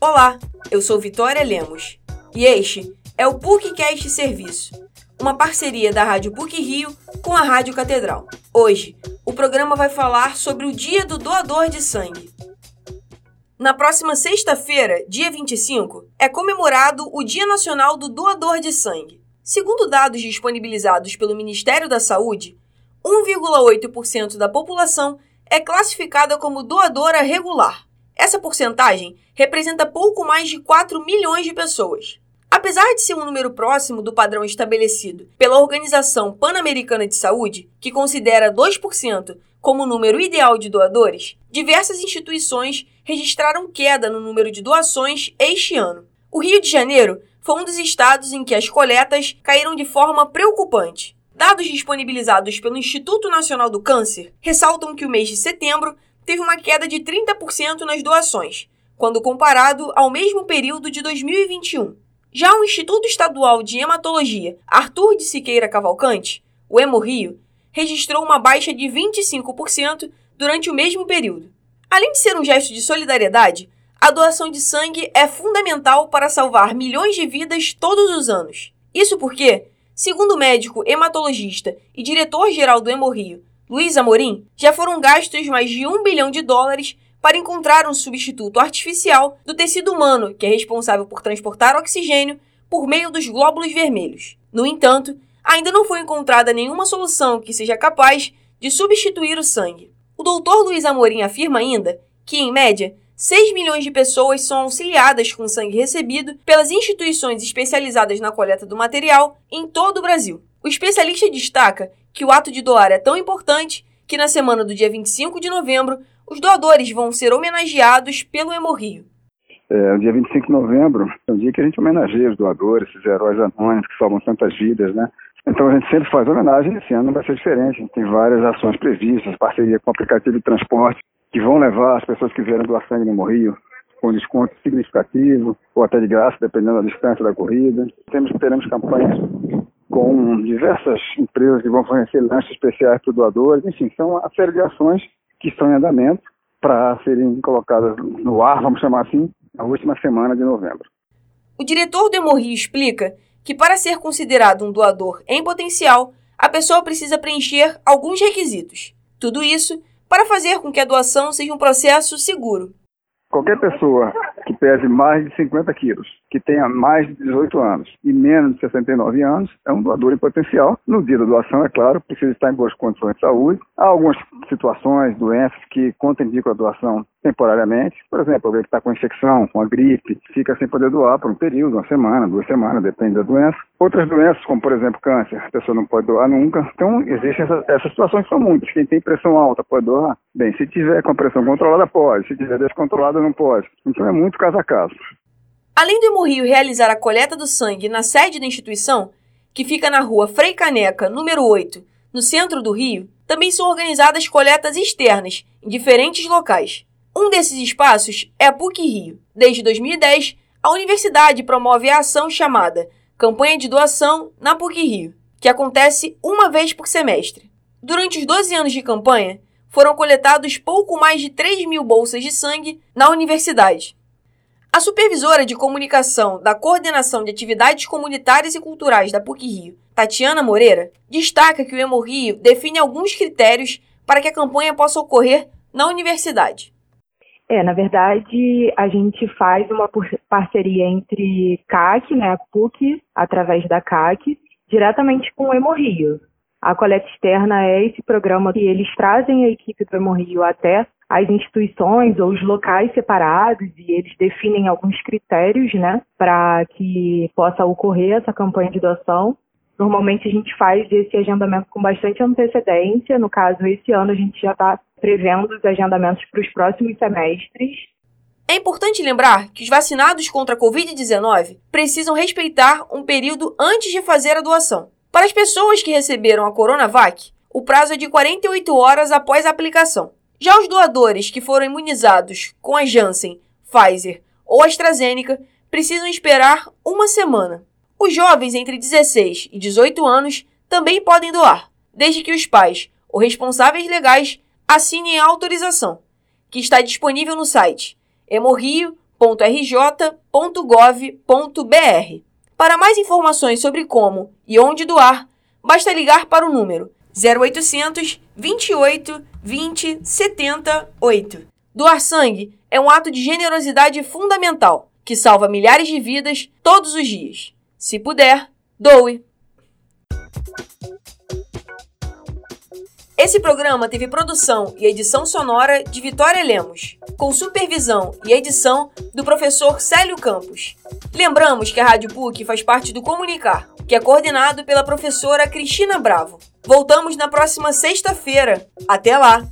Olá, eu sou Vitória Lemos e este é o PUCcast Serviço, uma parceria da Rádio PUC Rio com a Rádio Catedral. Hoje, o programa vai falar sobre o Dia do Doador de Sangue. Na próxima sexta-feira, dia 25, é comemorado o Dia Nacional do Doador de Sangue. Segundo dados disponibilizados pelo Ministério da Saúde, 1,8% da população é classificada como doadora regular. Essa porcentagem representa pouco mais de 4 milhões de pessoas. Apesar de ser um número próximo do padrão estabelecido pela Organização Pan-Americana de Saúde, que considera 2% como o número ideal de doadores, diversas instituições registraram queda no número de doações este ano. O Rio de Janeiro foi um dos estados em que as coletas caíram de forma preocupante. Dados disponibilizados pelo Instituto Nacional do Câncer ressaltam que o mês de setembro teve uma queda de 30% nas doações, quando comparado ao mesmo período de 2021. Já o Instituto Estadual de Hematologia Arthur de Siqueira Cavalcante, o Hemorrio, registrou uma baixa de 25% durante o mesmo período. Além de ser um gesto de solidariedade, a doação de sangue é fundamental para salvar milhões de vidas todos os anos. Isso porque, segundo o médico hematologista e diretor-geral do Hemorrio, Luiz Amorim, já foram gastos mais de um bilhão de dólares para encontrar um substituto artificial do tecido humano que é responsável por transportar oxigênio por meio dos glóbulos vermelhos. No entanto, ainda não foi encontrada nenhuma solução que seja capaz de substituir o sangue. O doutor Luiz Amorim afirma ainda que, em média, 6 milhões de pessoas são auxiliadas com sangue recebido pelas instituições especializadas na coleta do material em todo o Brasil. O especialista destaca que o ato de doar é tão importante que na semana do dia 25 de novembro os doadores vão ser homenageados pelo Hemorrio. É, o dia 25 de novembro é um dia que a gente homenageia os doadores, esses heróis anônimos que salvam tantas vidas, né? Então a gente sempre faz homenagem, esse ano não vai ser diferente. A gente tem várias ações previstas, parceria com o aplicativo de transporte, que vão levar as pessoas que vieram doar sangue no Hemorrio com desconto significativo, ou até de graça, dependendo da distância da corrida. Temos, teremos campanhas com diversas empresas que vão fornecer lanches especiais para doadores. Enfim, são uma série de ações que estão em andamento para serem colocadas no ar, vamos chamar assim, na última semana de novembro. O diretor do Hemorrio explica que para ser considerado um doador em potencial, a pessoa precisa preencher alguns requisitos. Tudo isso para fazer com que a doação seja um processo seguro. Qualquer pessoa que pese mais de 50 quilos, que tenha mais de 18 anos e menos de 69 anos, é um doador em potencial. No dia da doação, é claro, precisa estar em boas condições de saúde. Há algumas situações, doenças que contraindicam a doação temporariamente. Por exemplo, alguém que está com infecção, com a gripe, fica sem poder doar por um período, uma semana, duas semanas, depende da doença. Outras doenças, como por exemplo câncer, a pessoa não pode doar nunca. Então, existem essas, essas situações que são muitas. Quem tem pressão alta pode doar? Bem, se tiver com a pressão controlada, pode. Se tiver descontrolada, não pode. Então, é muito caso a caso. Além do Hemorrio realizar a coleta do sangue na sede da instituição, que fica na rua Frei Caneca, número 8, no centro do Rio, também são organizadas coletas externas em diferentes locais. Um desses espaços é a PUC Rio. Desde 2010, a universidade promove a ação chamada Campanha de Doação na PUC Rio, que acontece uma vez por semestre. Durante os 12 anos de campanha, foram coletados pouco mais de 3 mil bolsas de sangue na universidade. A supervisora de comunicação da Coordenação de Atividades Comunitárias e Culturais da PUC Rio, Tatiana Moreira, destaca que o Hemorrio define alguns critérios para que a campanha possa ocorrer na universidade. É, na verdade, a gente faz uma parceria entre CAC, né, a PUC, através da CAC, diretamente com o Hemorrio. A coleta externa é esse programa que eles trazem a equipe do Hemorrio até as instituições ou os locais separados e eles definem alguns critérios, né, para que possa ocorrer essa campanha de doação. Normalmente a gente faz esse agendamento com bastante antecedência. No caso, esse ano a gente já está prevendo os agendamentos para os próximos semestres. É importante lembrar que os vacinados contra a Covid-19 precisam respeitar um período antes de fazer a doação. Para as pessoas que receberam a Coronavac, o prazo é de 48 horas após a aplicação. Já os doadores que foram imunizados com a Janssen, Pfizer ou AstraZeneca precisam esperar uma semana. Os jovens entre 16 e 18 anos também podem doar, desde que os pais ou responsáveis legais assinem a autorização, que está disponível no site hemorrio.ufrj.br. doe.rj.gov.br. Para mais informações sobre como e onde doar, basta ligar para o número 0800 28 20 70 8. Doar sangue é um ato de generosidade fundamental que salva milhares de vidas todos os dias. Se puder, doe. Esse programa teve produção e edição sonora de Vitória Lemos, com supervisão e edição do professor Célio Campos. Lembramos que a Rádio PUC faz parte do Comunicar, que é coordenado pela professora Cristina Bravo. Voltamos na próxima sexta-feira. Até lá!